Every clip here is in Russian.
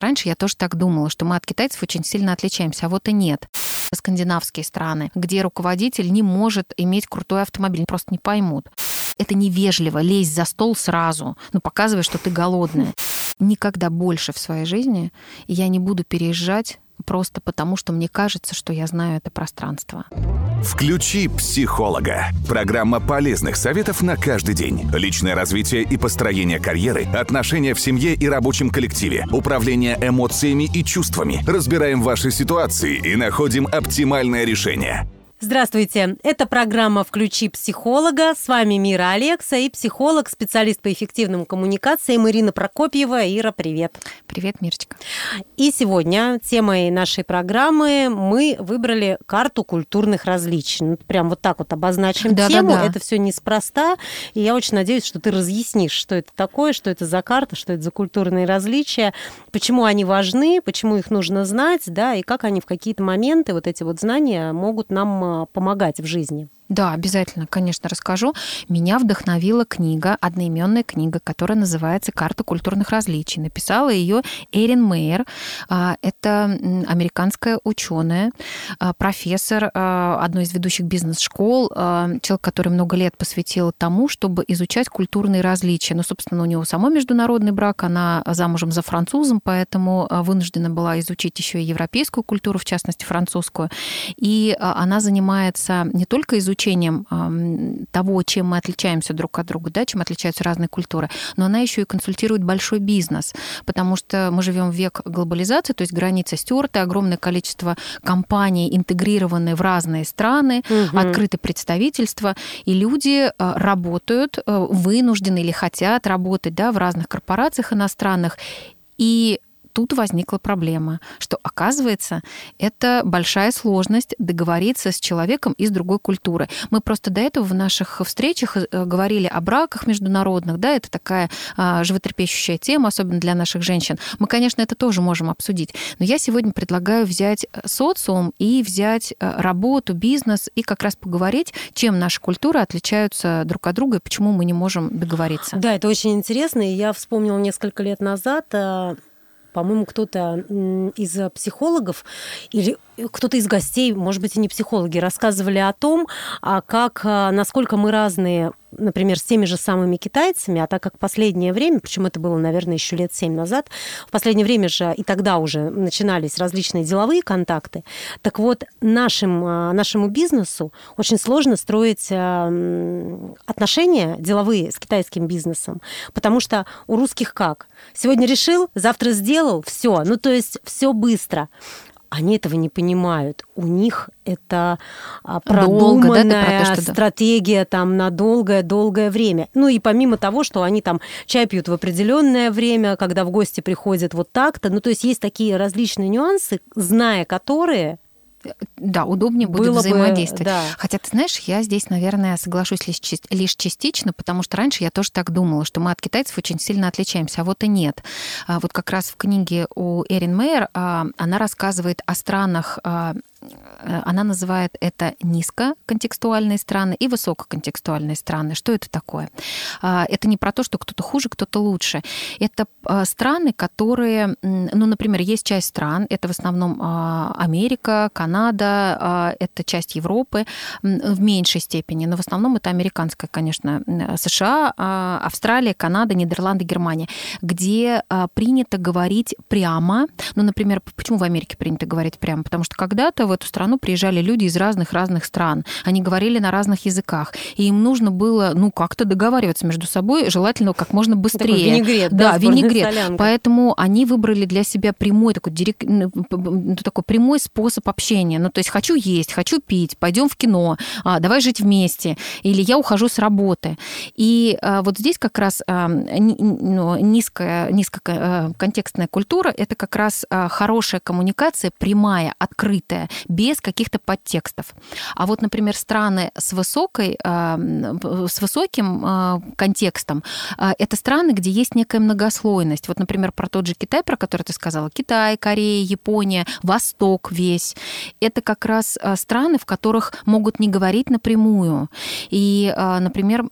Раньше я тоже так думала, что мы от китайцев очень сильно отличаемся, а вот и нет. Скандинавские страны, где руководитель не может иметь крутой автомобиль, просто не поймут. Это невежливо, лезть за стол сразу, ну, показывая, что ты голодная. Никогда больше в своей жизни я не буду переезжать просто потому, что мне кажется, что я знаю это пространство. Включи психолога. Программа полезных советов на каждый день. Личное развитие и построение карьеры, отношения в семье и рабочем коллективе, управление эмоциями и чувствами. Разбираем ваши ситуации и находим оптимальное решение. Здравствуйте, это программа «Включи психолога». С вами Мира Алекса и психолог, специалист по эффективным коммуникациям Ирина Прокопьева. Ира, привет. Привет, Мирочка. И сегодня темой нашей программы мы выбрали карту культурных различий. Ну, прям вот так вот обозначим Да-да-да. тему. Это все неспроста. И я очень надеюсь, что ты разъяснишь, что это такое, что это за карта, что это за культурные различия, почему они важны, почему их нужно знать, да, и как они в какие-то моменты, вот эти вот знания, могут нам а, помогать в жизни. Да, обязательно, конечно, расскажу. Меня вдохновила книга, одноименная книга, которая называется «Карта культурных различий». Написала ее Эрин Мейер. А, Это американская ученая, а, профессор а, одной из ведущих бизнес-школ, человек, который много лет посвятил тому, чтобы изучать культурные различия. Ну, собственно, у него самой международный брак, она замужем за французом, поэтому вынуждена была изучить еще и европейскую культуру, в частности, французскую. И она занимается не только изучением ам, того, чем мы отличаемся друг от друга, да, чем отличаются разные культуры, но она еще и консультирует большой бизнес, потому что мы живем в век глобализации, то есть границы стерты, огромное количество компаний интегрированы в разные страны, Мгм. открыты представительства, и люди а, работают, а, вынуждены или хотят работать да, в разных корпорациях иностранных, и тут возникла проблема, что, оказывается, это большая сложность договориться с человеком из другой культуры. Мы просто до этого в наших встречах э, говорили о браках международных, да, это такая а, животрепещущая тема, особенно для наших женщин. Мы, конечно, это тоже можем обсудить, но я сегодня предлагаю взять э, социум и взять э, работу, бизнес и как раз поговорить, чем наши культуры отличаются друг от друга и почему мы не можем договориться. Да, это очень интересно. И я вспомнила несколько лет назад, по-моему, кто-то из психологов или кто-то из гостей, может быть, и не психологи, рассказывали о том, а как, а, насколько мы разные, например, с теми же самыми китайцами, а так как последнее время, причем это было, наверное, еще лет семь назад, в последнее время же и тогда уже начинались различные деловые контакты, так вот, нашим, а, нашему бизнесу очень сложно строить отношения деловые с китайским бизнесом, потому что у русских как? Сегодня решил, завтра сделал, все. Ну, то есть все быстро. Они этого не понимают. У них это а, Долго, да, про продуманная то, что стратегия там на долгое-долгое время. Ну и помимо того, что они там чай пьют в определенное время, когда в гости приходят вот так-то. Ну то есть есть такие различные нюансы, зная которые, Да, удобнее будет Было бы, взаимодействовать. да. Хотя, ты знаешь, я здесь, наверное, соглашусь лишь, лишь частично, потому что раньше я тоже так думала, что мы от китайцев очень сильно отличаемся, а вот и нет. А Вот как раз в книге у Эрин Мейер а, она рассказывает о странах, а, она называет это низкоконтекстуальные страны и высококонтекстуальные страны. Что это такое? А, Это не про то, что кто-то хуже, кто-то лучше. Это а, страны, которые, ну, например, есть часть стран, это в основном а, Америка, Канада, это часть Европы в меньшей степени, но в основном это американская, конечно, США, Австралия, Канада, Нидерланды, Германия, где принято говорить прямо. Ну, например, почему в Америке принято говорить прямо? Потому что когда-то в эту страну приезжали люди из разных-разных стран. Они говорили на разных языках, и им нужно было, ну, как-то договариваться между собой, желательно как можно быстрее. такой винегрет, Да, да, винегрет. солянка. Поэтому они выбрали для себя прямой такой, дирек- ну, ну, такой прямой способ общения. Ну, то есть хочу есть, хочу пить, пойдем в кино, а, давай жить вместе, или я ухожу с работы. И а, вот здесь как раз а, ну, низкая, низкоконтекстная культура — это как раз а, хорошая коммуникация, прямая, открытая, без каких-то подтекстов. А вот, например, страны с высокой, м, с высоким а, контекстом а, это страны, где есть некая многослойность. Вот, например, про тот же Китай, про который ты сказала, Китай, Корея, Япония, Восток весь. Это как раз страны, в которых могут не говорить напрямую. И, например,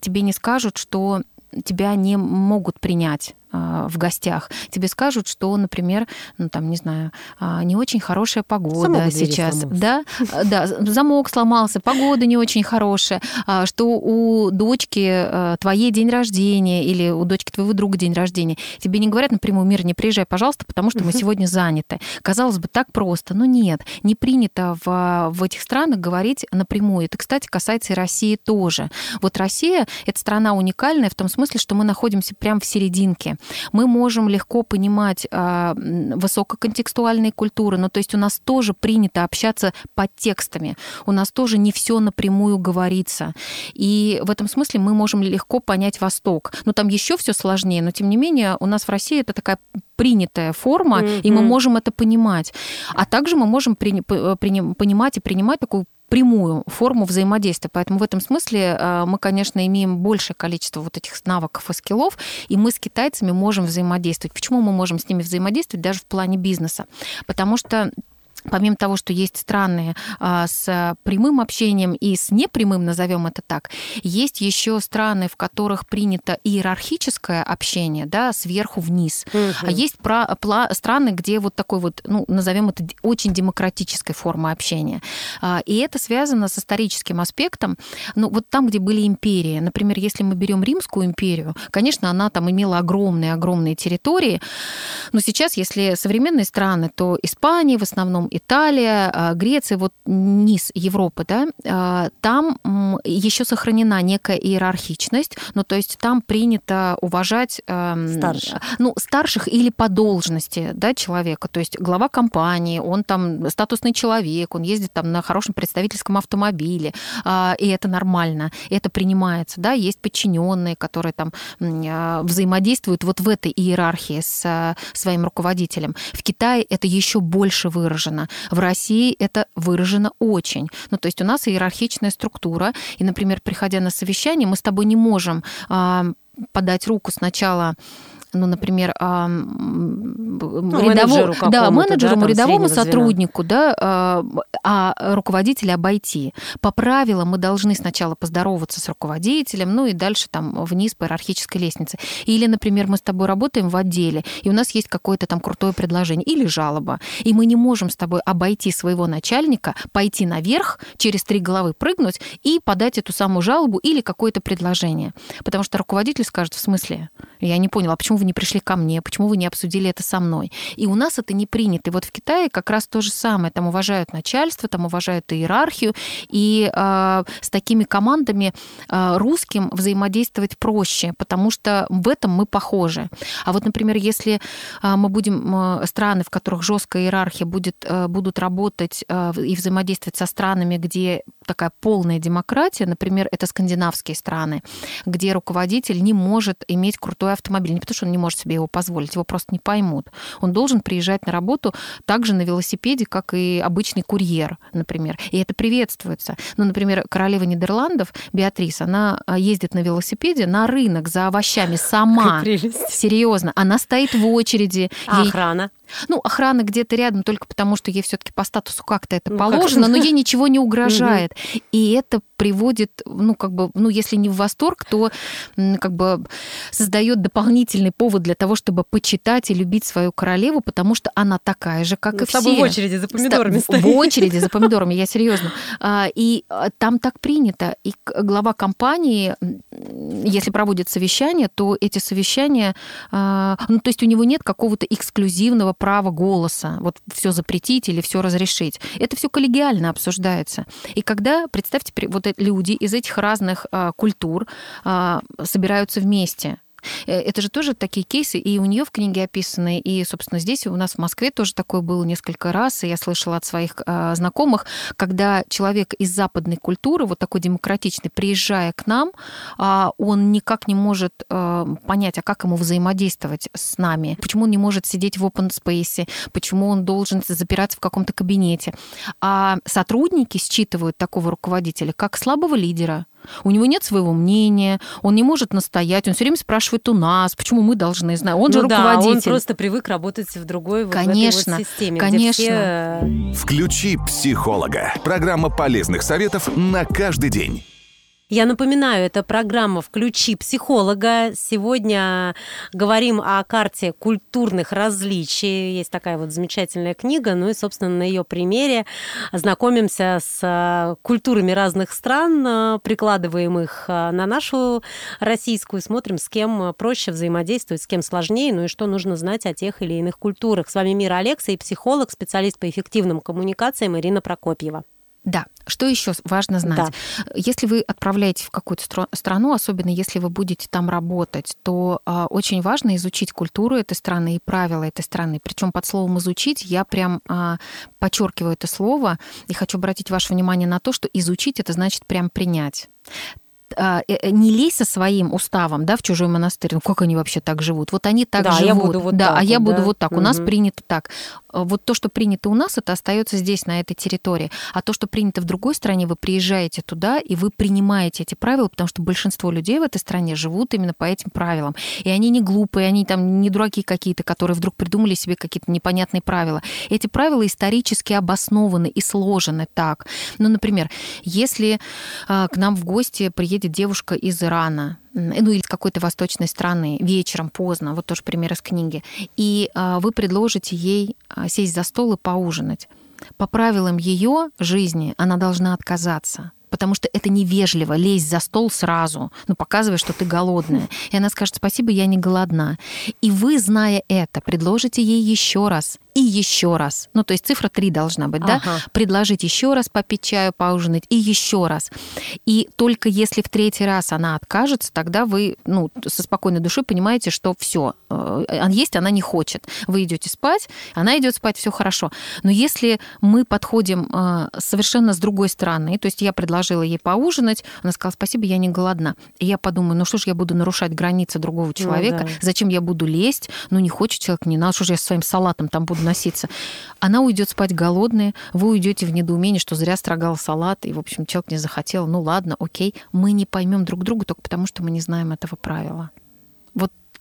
тебе не скажут, что тебя не могут принять в гостях, тебе скажут, что, например, ну там, не знаю, а, не очень хорошая погода Замок сейчас. Да, да, замок сломался, погода не очень хорошая, а, что у дочки твоей день рождения или у дочки твоего друга день рождения. Тебе не говорят напрямую, мир, не приезжай, пожалуйста, потому что мы сегодня заняты. Казалось бы, так просто, но нет. Не принято в, в этих странах говорить напрямую. Это, кстати, касается и России тоже. Вот Россия — это страна уникальная в том смысле, что мы находимся прямо в серединке. Мы можем легко понимать э, высококонтекстуальные культуры, но то есть у нас тоже принято общаться под текстами. У нас тоже не все напрямую говорится. И в этом смысле мы можем легко понять Восток. Но там еще все сложнее, но тем не менее у нас в России это такая принятая форма, mm-hmm. и мы можем это понимать. А также мы можем при, при, понимать и принимать такую прямую форму взаимодействия. Поэтому в этом смысле э, мы, конечно, имеем большее количество вот этих навыков и скиллов, и мы с китайцами можем взаимодействовать. Почему мы можем с ними взаимодействовать даже в плане бизнеса? Потому что помимо того, что есть страны а, с прямым общением и с непрямым, назовем это так, есть еще страны, в которых принято иерархическое общение, да, сверху вниз. Угу. А есть про, пла, страны, где вот такой вот, ну, назовем это очень демократической формой общения. А, и это связано с историческим аспектом. Ну, вот там, где были империи, например, если мы берем Римскую империю, конечно, она там имела огромные-огромные территории, но сейчас, если современные страны, то Испания в основном Италия, а, Греция, вот низ Европы, да, а, там еще сохранена некая иерархичность, ну, то есть там принято уважать эм, старших. Ну, старших или по должности да, человека, то есть глава компании, он там статусный человек, он ездит там на хорошем представительском автомобиле, а, и это нормально, это принимается, да, есть подчиненные, которые там взаимодействуют вот в этой иерархии с своим руководителем. В Китае это еще больше выражено выражено. В России это выражено очень. Ну, то есть у нас иерархичная структура, и, например, приходя на совещание, мы с тобой не можем а, подать руку сначала ну, например, а, ну, рядовому, да, менеджеру, да, рядовому сотруднику, да, а, а руководителя обойти. По правилам мы должны сначала поздороваться с руководителем, ну и дальше там вниз по иерархической лестнице. Или, например, мы с тобой работаем в отделе, и у нас есть какое-то там крутое предложение или жалоба, и мы не можем с тобой обойти своего начальника, пойти наверх, через три головы прыгнуть и подать эту самую жалобу или какое-то предложение. Потому что руководитель скажет, в смысле? Я не поняла, а почему вы не пришли ко мне, почему вы не обсудили это со мной? И у нас это не принято. И вот в Китае как раз то же самое. Там уважают начальство, там уважают иерархию, и э, с такими командами э, русским взаимодействовать проще, потому что в этом мы похожи. А вот, например, если э, мы будем э, страны, в которых жесткая иерархия будет, э, будут работать э, и взаимодействовать со странами, где такая полная демократия, например, это скандинавские страны, где руководитель не может иметь крутой автомобиль. Не потому, что он не может себе его позволить, его просто не поймут. Он должен приезжать на работу также на велосипеде, как и обычный курьер, например. И это приветствуется. Ну, например, королева Нидерландов, Беатрис, она а, ездит на велосипеде на рынок за овощами сама. Серьезно. Она стоит в очереди. А ей... охрана? Ну, охрана где-то рядом только потому, что ей все-таки по статусу как-то это ну, положено, как но ей ничего не угрожает. И это приводит, ну, как бы, ну, если не в восторг, то как бы создает дополнительный повод для того, чтобы почитать и любить свою королеву, потому что она такая же, как ну, и все. в очереди за помидорами стоит. В очереди за помидорами, я серьезно. А, и а, там так принято. И глава компании, если проводит совещание, то эти совещания, а, ну, то есть у него нет какого-то эксклюзивного права голоса, вот все запретить или все разрешить. Это все коллегиально обсуждается. И когда, представьте, вот люди из этих разных а, культур а, собираются вместе, это же тоже такие кейсы, и у нее в книге описаны, и, собственно, здесь у нас в Москве тоже такое было несколько раз, и я слышала от своих э, знакомых, когда человек из западной культуры, вот такой демократичный, приезжая к нам, э, он никак не может э, понять, а как ему взаимодействовать с нами, почему он не может сидеть в open space, почему он должен запираться в каком-то кабинете. А сотрудники считывают такого руководителя как слабого лидера, у него нет своего мнения, он не может настоять, он все время спрашивает у нас, почему мы должны знать. Он ну же да, руководитель. он просто привык работать в другой конечно, вот этой вот системе, конечно. Где все... Включи психолога. Программа полезных советов на каждый день. Я напоминаю, это программа «Включи психолога». Сегодня говорим о карте культурных различий. Есть такая вот замечательная книга, ну и, собственно, на ее примере знакомимся с э, культурами разных стран, э, прикладываем их э, на нашу российскую, смотрим, с кем проще взаимодействовать, с кем сложнее, ну и что нужно знать о тех или иных культурах. С вами Мира Алекса и психолог, специалист по эффективным коммуникациям Ирина Прокопьева. Да, что еще важно знать? Да. Если вы отправляетесь в какую-то страну, особенно если вы будете там работать, то э, очень важно изучить культуру этой страны и правила этой страны. Причем под словом изучить я прям э, подчеркиваю это слово и хочу обратить ваше внимание на то, что изучить это значит прям принять. А, э, э, не лезь со своим уставом, да, в чужой монастырь. Ну как они вообще так живут? Вот они так да, живут. Я буду вот да, так а я вот, буду да? вот так. Угу. У нас принято так. А, вот то, что принято у нас, это остается здесь, на этой территории. А то, что принято в другой стране, вы приезжаете туда, и вы принимаете эти правила, потому что большинство людей в этой стране живут именно по этим правилам. И они не глупые, они там не дураки какие-то, которые вдруг придумали себе какие-то непонятные правила. Эти правила исторически обоснованы и сложены так. Ну, например, если к нам в гости приедет девушка из Ирана, ну или из какой-то восточной страны вечером поздно, вот тоже пример из книги, и э, вы предложите ей э, сесть за стол и поужинать. По правилам ее жизни она должна отказаться потому что это невежливо лезть за стол сразу, ну, показывая, что ты голодная. И она скажет, спасибо, я не голодна. И вы, зная это, предложите ей еще раз и еще раз. Ну, то есть цифра 3 должна быть, ага. да? Предложить еще раз попить чаю, поужинать и еще раз. И только если в третий раз она откажется, тогда вы ну, со спокойной душой понимаете, что все, э, есть она не хочет. Вы идете спать, она идет спать, все хорошо. Но если мы подходим э, совершенно с другой стороны, то есть я предложила ей поужинать, она сказала, спасибо, я не голодна. И я подумаю, ну что ж я буду нарушать границы другого человека, ну, да. зачем я буду лезть, ну не хочет человек, не надо, что же я своим салатом там буду носиться. Она уйдет спать голодная, вы уйдете в недоумение, что зря строгал салат, и, в общем, человек не захотел. Ну ладно, окей. Мы не поймем друг друга только потому, что мы не знаем этого правила.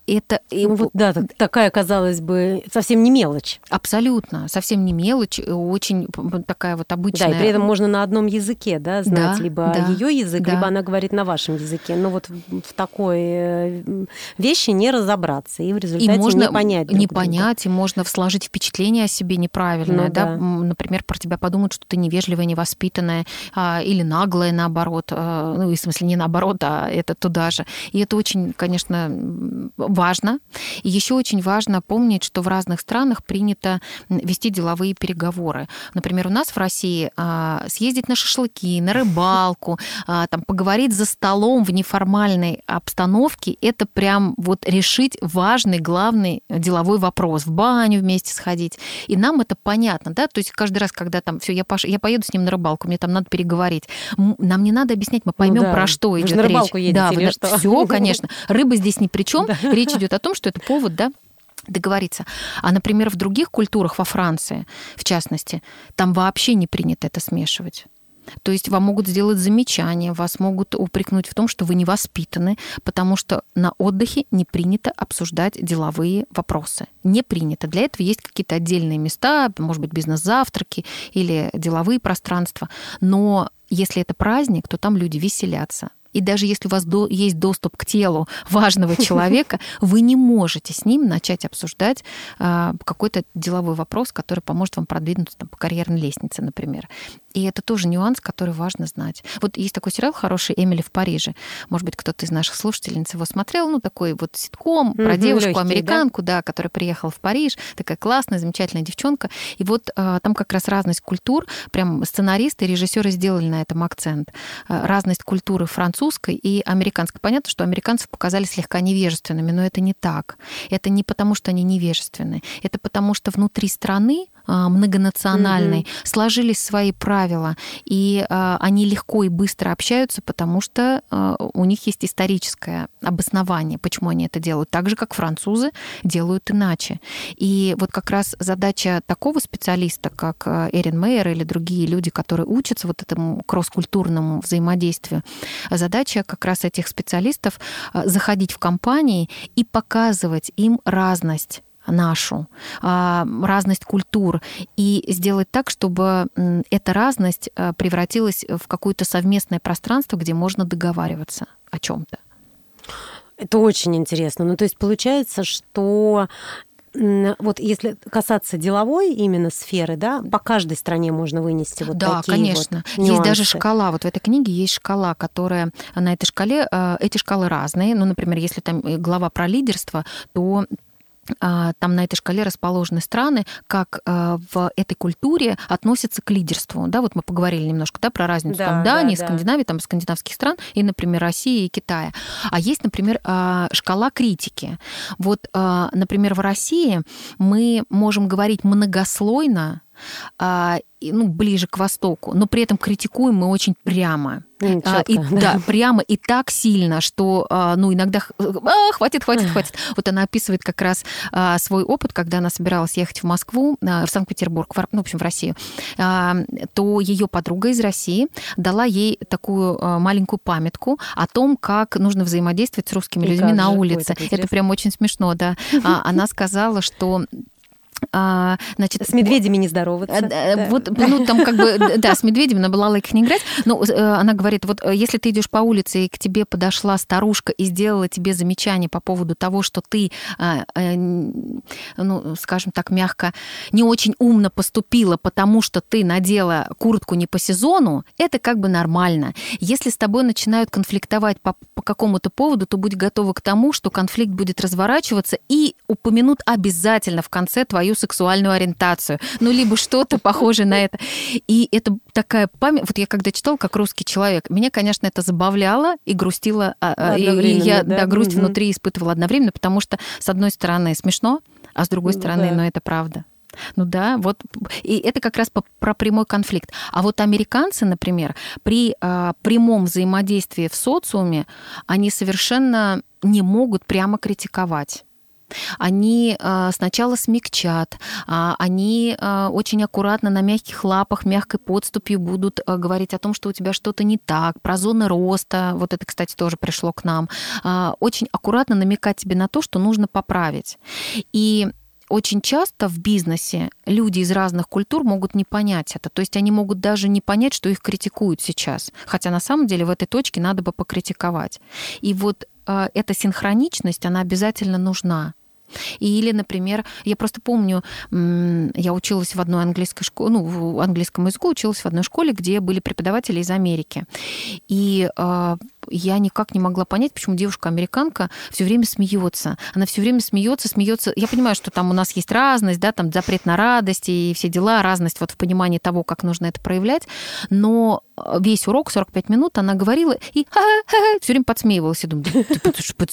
Это... Ну, вот, да, такая, казалось бы, совсем не мелочь. Абсолютно, совсем не мелочь, очень такая вот обычная... Да, и при этом можно на одном языке, да, знать да, либо да, ее язык, да. либо она говорит на вашем языке. Но вот в такой э, вещи не разобраться, и в результате и можно не понять друг Не друга. понять, и можно сложить впечатление о себе неправильное, ну, да? да, например, про тебя подумают, что ты невежливая, невоспитанная, а, или наглая, наоборот, а, ну, в смысле, не наоборот, а это туда же. И это очень, конечно, важно. И еще очень важно помнить, что в разных странах принято вести деловые переговоры. Например, у нас в России а, съездить на шашлыки, на рыбалку, а, там, поговорить за столом в неформальной обстановке, это прям вот решить важный, главный деловой вопрос. В баню вместе сходить. И нам это понятно, да, то есть каждый раз, когда там, все, я, пош... я поеду с ним на рыбалку, мне там надо переговорить. Нам не надо объяснять, мы поймем, ну, да. про что идет речь. На рыбалку едете да, что? Все, конечно. Рыба здесь ни при чем. Речь идет о том, что это повод, да, договориться. А, например, в других культурах, во Франции, в частности, там вообще не принято это смешивать. То есть вам могут сделать замечание, вас могут упрекнуть в том, что вы не воспитаны, потому что на отдыхе не принято обсуждать деловые вопросы. Не принято. Для этого есть какие-то отдельные места, может быть, бизнес-завтраки или деловые пространства. Но если это праздник, то там люди веселятся, и даже если у вас до, есть доступ к телу важного человека, вы не можете с ним начать обсуждать э, какой-то деловой вопрос, который поможет вам продвинуться там, по карьерной лестнице, например. И это тоже нюанс, который важно знать. Вот есть такой сериал хороший «Эмили в Париже». Может быть, кто-то из наших слушательниц его смотрел. Ну, такой вот ситком про девушку-американку, да? да, которая приехала в Париж. Такая классная, замечательная девчонка. И вот э, там как раз разность культур. Прям сценаристы и режиссеры сделали на этом акцент. Э, разность культуры французской и американской. Понятно, что американцев показали слегка невежественными, но это не так. Это не потому, что они невежественны. Это потому, что внутри страны а, многонациональной, mm-hmm. сложились свои правила, и а, они легко и быстро общаются, потому что а, у них есть историческое обоснование, почему они это делают, так же, как французы делают иначе. И вот как раз задача такого специалиста, как Эрин Мейер или другие люди, которые учатся вот этому кросс-культурному взаимодействию, задача как раз этих специалистов заходить в компании и показывать им разность нашу, а, разность культур, и сделать так, чтобы эта разность а, превратилась в какое-то совместное пространство, где можно договариваться о чем-то. Это очень интересно. Ну, то есть получается, что вот если касаться деловой именно сферы, да, по каждой стране можно вынести вот да, такие конечно. Вот нюансы. Есть даже шкала. Вот в этой книге есть шкала, которая на этой шкале, э, эти шкалы разные. Ну, например, если там глава про лидерство, то там на этой шкале расположены страны, как а, в этой культуре относятся к лидерству. Да, вот мы поговорили немножко да, про разницу да, там Дании, да, Скандинавии, там скандинавских стран и, например, России и Китая. А есть, например, а, шкала критики. Вот, например, в России мы можем говорить многослойно, ну, ближе к Востоку, но при этом критикуем мы очень прямо. Четко, а, и, да. да, прямо и так сильно, что, а, ну, иногда а, хватит, хватит, хватит. Вот она описывает как раз а, свой опыт, когда она собиралась ехать в Москву, а, в Санкт-Петербург, в, ну, в общем, в Россию, а, то ее подруга из России дала ей такую а, маленькую памятку о том, как нужно взаимодействовать с русскими и людьми на улице. Ой, это прям очень смешно, да. А, она сказала, что а, значит, с медведями не здороваться. Э, да. Вот, ну, там как бы, да, с медведями на балалайках не играть. Но э, она говорит, вот э, если ты идешь по улице, и к тебе подошла старушка и сделала тебе замечание по поводу того, что ты, а, ну, скажем так, мягко, не очень умно поступила, потому что ты надела куртку не по сезону, это как бы нормально. Если с тобой начинают конфликтовать по, по какому-то поводу, то будь готова к тому, что конфликт будет разворачиваться и упомянут обязательно в конце твою сексуальную ориентацию, ну, либо что-то похожее на это. И это такая память... Вот я когда читала, как русский человек, меня, конечно, это забавляло и грустило. А, а, и я да? Да, грусть угу. внутри испытывала одновременно, потому что, с одной стороны, смешно, а с другой стороны, да. ну, это правда. Ну да, вот и это как раз по, про прямой конфликт. А вот американцы, например, при э, прямом взаимодействии в социуме, они совершенно не могут прямо критиковать они а, сначала смягчат, а, они а, очень аккуратно на мягких лапах, мягкой подступью будут говорить о том, что у тебя что-то не так, про зоны роста, вот это, кстати, тоже пришло к нам, очень аккуратно намекать тебе на то, что нужно поправить. И очень часто в бизнесе люди из разных культур могут не понять это. То есть они могут даже не понять, что их критикуют сейчас. Хотя на самом деле в этой точке надо бы покритиковать. И вот эта синхроничность, она обязательно нужна. Или, например, я просто помню, я училась в одной английской школе, ну, в английском языку училась в одной школе, где были преподаватели из Америки. И а, я никак не могла понять, почему девушка-американка все время смеется. Она все время смеется, смеется. Я понимаю, что там у нас есть разность, да, там запрет на радость и все дела, разность вот в понимании того, как нужно это проявлять. Но весь урок, 45 минут, она говорила и все время подсмеивалась. Я думаю,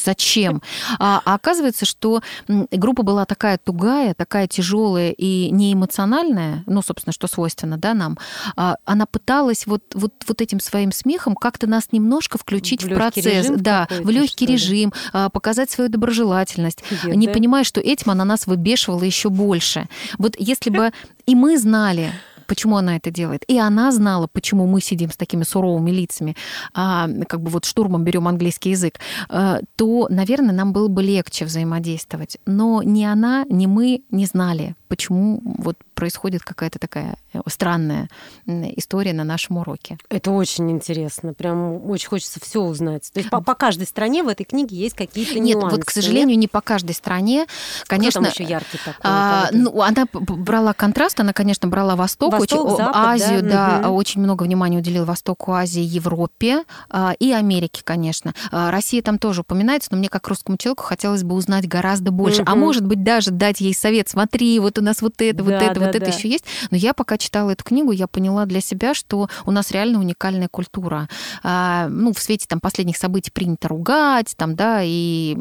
зачем? А, а оказывается, что группа была такая тугая, такая тяжелая и неэмоциональная, ну, собственно, что свойственно да, нам. А, она пыталась вот, вот, вот этим своим смехом как-то нас немножко включить в, в процесс. Да, в легкий режим, ли? показать свою доброжелательность, Нет, не да? понимая, что этим она нас выбешивала еще больше. Вот если бы и мы знали, почему она это делает. И она знала, почему мы сидим с такими суровыми лицами, а, как бы вот штурмом берем английский язык, а, то, наверное, нам было бы легче взаимодействовать. Но ни она, ни мы не знали, почему вот происходит какая-то такая э, странная история на нашем уроке. Это очень интересно. Прям очень хочется все узнать. То есть по, по каждой стране в этой книге есть какие-то Нет, нюансы. вот, к сожалению, нет? не по каждой стране. Конечно, Кто там еще яркий такой? А, ну, она брала контраст, она, конечно, брала Восток, Восток очень, Запад, Азию, да, да угу. очень много внимания уделила Востоку, Азии, Европе а, и Америке, конечно. А, Россия там тоже упоминается, но мне как русскому человеку хотелось бы узнать гораздо больше. Угу. А может быть, даже дать ей совет, смотри, вот у нас вот это, да, вот это, да, вот да. это еще есть. Но я пока читала эту книгу, я поняла для себя, что у нас реально уникальная культура. А, ну, в свете там последних событий принято ругать, там, да, и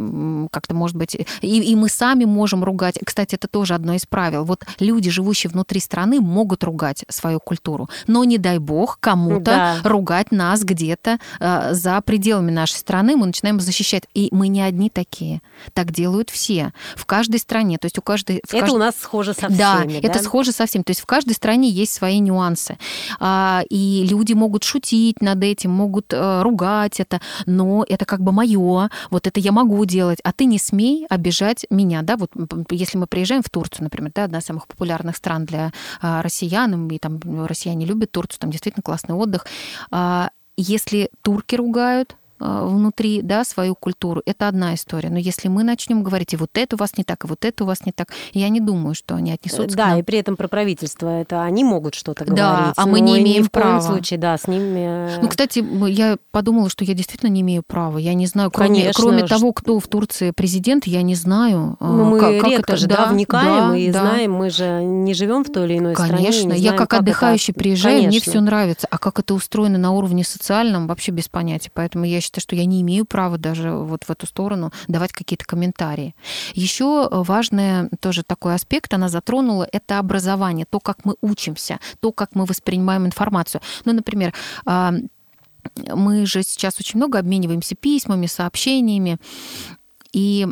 как-то, может быть, и, и мы сами можем ругать. Кстати, это тоже одно из правил. Вот люди, живущие внутри страны, могут ругать свою культуру, но не дай бог кому-то да. ругать нас где-то э, за пределами нашей страны, мы начинаем защищать. И мы не одни такие. Так делают все. В каждой стране. То есть у каждой... это кажд... у нас схоже со всеми, да, да? это схоже со всеми. То есть в каждой стране есть свои нюансы. А, и люди могут шутить над этим, могут э, ругать это, но это как бы мое, вот это я могу делать, а ты не смей обижать меня, да, вот если мы приезжаем в Турцию, например, да, одна из самых популярных стран для а, россиян, и там россияне любят Турцию, там действительно классный отдых. А, если турки ругают, внутри да, свою культуру, это одна история. Но если мы начнем говорить, и вот это у вас не так, и вот это у вас не так, я не думаю, что они отнесутся Да, к нам. и при этом про правительство это они могут что-то говорить. Да, а мы не имеем ни в права. коем случае, да, с ними... Э, ну, кстати, я подумала, что я действительно не имею права. Я не знаю, кроме, Конечно. кроме того, кто в Турции президент, я не знаю. Э, ну, мы как, как редко это... же да, вникаем да, и да. знаем, мы же не живем в той или иной Конечно, стране. Конечно, я как, как отдыхающий это... приезжаю, Конечно. мне все нравится. А как это устроено на уровне социальном, вообще без понятия. Поэтому я считаю, что я не имею права даже вот в эту сторону давать какие-то комментарии. Еще важный тоже такой аспект она затронула, это образование, то, как мы учимся, то, как мы воспринимаем информацию. Ну, например, мы же сейчас очень много обмениваемся письмами, сообщениями. И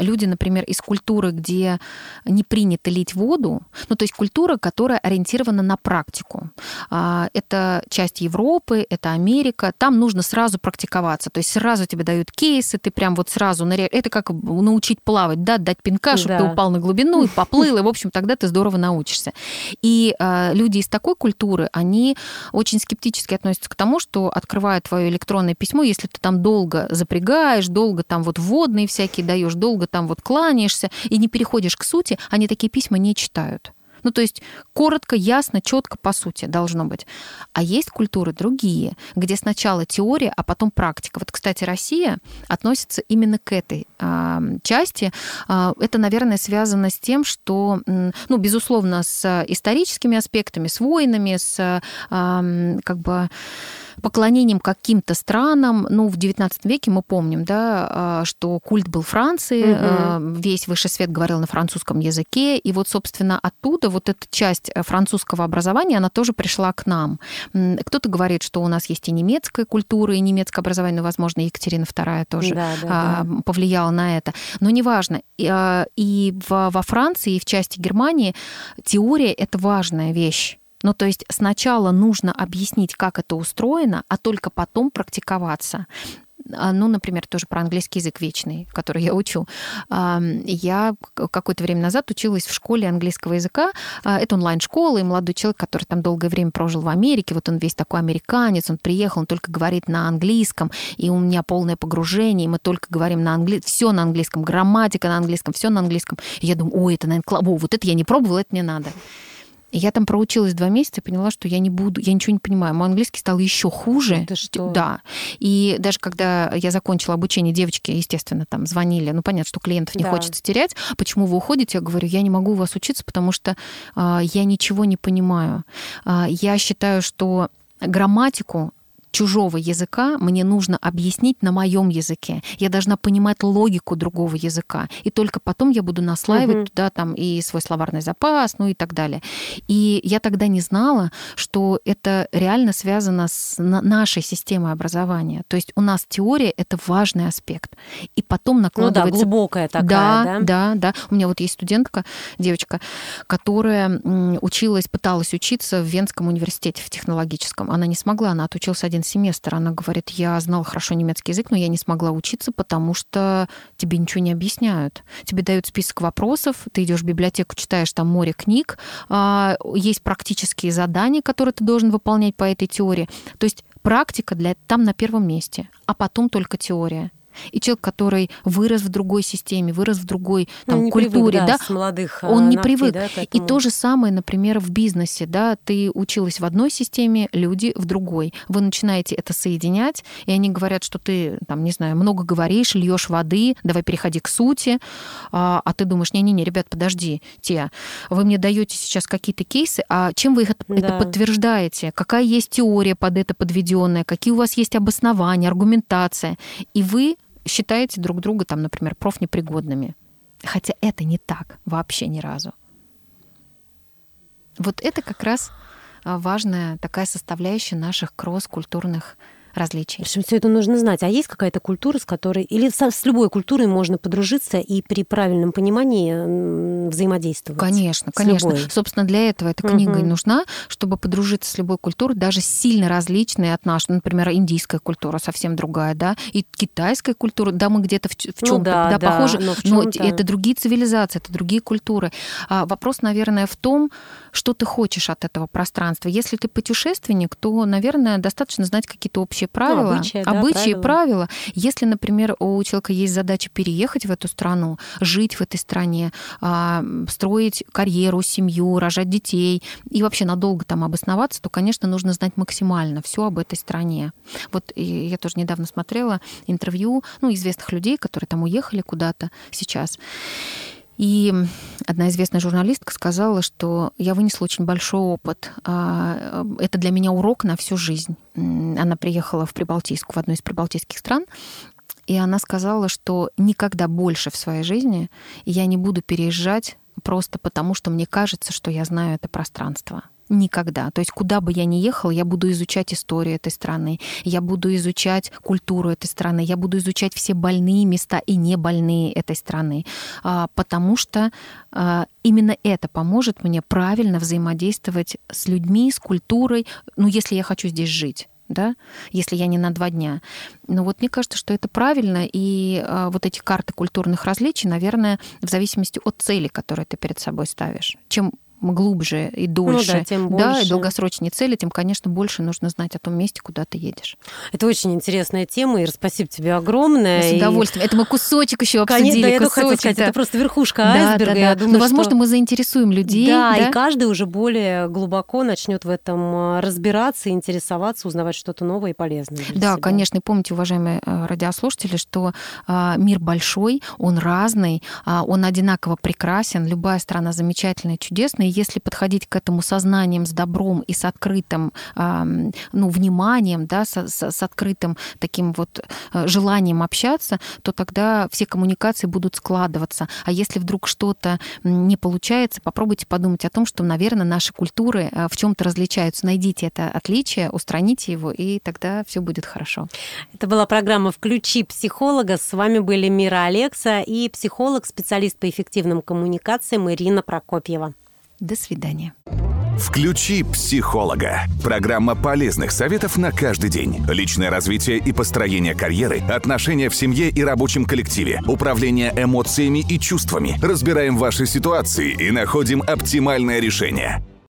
люди, например, из культуры, где не принято лить воду, ну то есть культура, которая ориентирована на практику. А, это часть Европы, это Америка, там нужно сразу практиковаться, то есть сразу тебе дают кейсы, ты прям вот сразу ныряешь. Это как научить плавать, да, дать пинка, чтобы да. ты упал на глубину и поплыл, и, в общем, тогда ты здорово научишься. И а, люди из такой культуры, они очень скептически относятся к тому, что открывая твое электронное письмо, если ты там долго запрягаешь, долго там вот вводные всякие даешь, долго там вот кланяешься и не переходишь к сути, они такие письма не читают. Ну, то есть коротко, ясно, четко по сути должно быть. А есть культуры другие, где сначала теория, а потом практика. Вот, кстати, Россия относится именно к этой э, части. Э, это, наверное, связано с тем, что, ну, безусловно, с историческими аспектами, с войнами, с э, как бы поклонением каким-то странам. Ну, в XIX веке мы помним, да, а, что культ был Франции, угу. весь высший свет говорил на французском языке, и вот, собственно, оттуда вот эта часть э, французского образования, она тоже пришла к нам. Кто-то говорит, что у нас есть и немецкая культура, и немецкое образование, ну, возможно, Екатерина II тоже да, да, а, да. повлияла на это. Но неважно. И, и во Франции, и в части Германии теория — это важная вещь. Ну, то есть сначала нужно объяснить, как это устроено, а только потом практиковаться а, ну, например, тоже про английский язык вечный, который я учу. Я какое-то время назад училась в школе английского языка. А, это онлайн-школа, и молодой человек, который там долгое время прожил в Америке, вот он весь такой американец, он приехал, он только говорит на английском, и у меня полное погружение, и мы только говорим на английском, все на английском, грамматика на английском, все на английском. И я думаю, ой, это, наверное, вот это я не пробовала, это мне надо. Я там проучилась два месяца и поняла, что я не буду, я ничего не понимаю. Мой английский стал еще хуже. Это что? Да. И даже когда я закончила обучение, девочки, естественно, там звонили. Ну, понятно, что клиентов не да. хочется терять. Почему вы уходите? Я говорю, я не могу у вас учиться, потому что э, я ничего не понимаю. Э, я считаю, что грамматику чужого языка мне нужно объяснить на моем языке. Я должна понимать логику другого языка. И только потом я буду наслаивать угу. туда там и свой словарный запас, ну и так далее. И я тогда не знала, что это реально связано с нашей системой образования. То есть у нас теория — это важный аспект. И потом накладывается... Ну да, глубокая такая, да? Да, да, да. У меня вот есть студентка, девочка, которая училась, пыталась учиться в Венском университете в технологическом. Она не смогла, она отучилась один семестр. Она говорит, я знала хорошо немецкий язык, но я не смогла учиться, потому что тебе ничего не объясняют. Тебе дают список вопросов, ты идешь в библиотеку, читаешь там море книг, а, есть практические задания, которые ты должен выполнять по этой теории. То есть практика для там на первом месте, а потом только теория и человек, который вырос в другой системе, вырос в другой ну, там, ну, культуре, привык, да, да, молодых он не ногтей, привык. Да, и то же самое, например, в бизнесе, да, ты училась в одной системе, люди в другой. Вы начинаете это соединять, и они говорят, что ты, там, не знаю, много говоришь, льешь воды, давай переходи к сути, а, а ты думаешь, не-не-не, ребят, подожди, те, вы мне даете сейчас какие-то кейсы, а чем вы это, да. это подтверждаете? Какая есть теория под это подведенная? Какие у вас есть обоснования, аргументация? И вы считаете друг друга, там, например, профнепригодными. Хотя это не так вообще ни разу. Вот это как раз важная такая составляющая наших кросс-культурных различий. В общем, все это нужно знать. А есть какая-то культура, с которой... Или с, любой культурой можно подружиться и при правильном понимании взаимодействовать? Конечно, конечно. Любой. Собственно, для этого эта книга угу. и нужна, чтобы подружиться с любой культурой, даже сильно различной от нашей. Например, индийская культура совсем другая, да, и китайская культура, да, мы где-то в, в чем-то ну, да, да, да, похожи, но, но это другие цивилизации, это другие культуры. А вопрос, наверное, в том, что ты хочешь от этого пространства. Если ты путешественник, то, наверное, достаточно знать какие-то общие правила, ну, обычаи, обычаи да, правила. правила. Если, например, у человека есть задача переехать в эту страну, жить в этой стране, а, строить карьеру, семью, рожать детей и вообще надолго там обосноваться, то, конечно, нужно знать максимально все об этой стране. Вот я тоже недавно смотрела интервью ну, известных людей, которые там уехали куда-то сейчас. И одна известная журналистка сказала, что я вынесла очень большой опыт. А, это для меня урок на всю жизнь. Она приехала в Прибалтийску, в одну из прибалтийских стран, и она сказала, что никогда больше в своей жизни я не буду переезжать просто потому, что мне кажется, что я знаю это пространство. Никогда. То есть куда бы я ни ехала, я буду изучать историю этой страны, я буду изучать культуру этой страны, я буду изучать все больные места и не больные этой страны, а, потому что а, именно это поможет мне правильно взаимодействовать с людьми, с культурой, ну, если я хочу здесь жить да, если я не на два дня. Но вот мне кажется, что это правильно, и э, вот эти карты культурных различий, наверное, в зависимости от цели, которую ты перед собой ставишь. Чем глубже и дольше, ну, да, тем больше. да, и долгосрочнее цели, тем, конечно, больше нужно знать о том месте, куда ты едешь. Это очень интересная тема, и спасибо тебе огромное. С удовольствием. И... Это мы кусочек еще обсудили. Конечно, да, я кусочек, сказать, да. это просто верхушка айсберга. Да, да, я думаю, Но, возможно, что... мы заинтересуем людей. Да, да, и каждый уже более глубоко начнет в этом а, разбираться, интересоваться, узнавать что-то новое и полезное. Да, себя. конечно. И помните, уважаемые а, радиослушатели, что а, мир большой, он разный, он одинаково прекрасен, любая страна замечательная, чудесная. И если подходить к этому сознанием с добром и с открытым ну, вниманием, да, с, с, с открытым таким вот э, желанием общаться, то тогда все коммуникации будут складываться. А если вдруг что-то не получается, попробуйте подумать о том, что, наверное, наши культуры э, в чем-то различаются. Найдите это отличие, устраните его, и тогда все будет хорошо. Это была программа «Включи психолога». С вами были Мира Алекса и психолог, специалист по эффективным коммуникациям Ирина Прокопьева. До свидания. Включи психолога. Программа полезных советов на каждый день. Личное развитие и построение карьеры, отношения в семье и рабочем коллективе, управление эмоциями и чувствами. Разбираем ваши ситуации и находим оптимальное решение.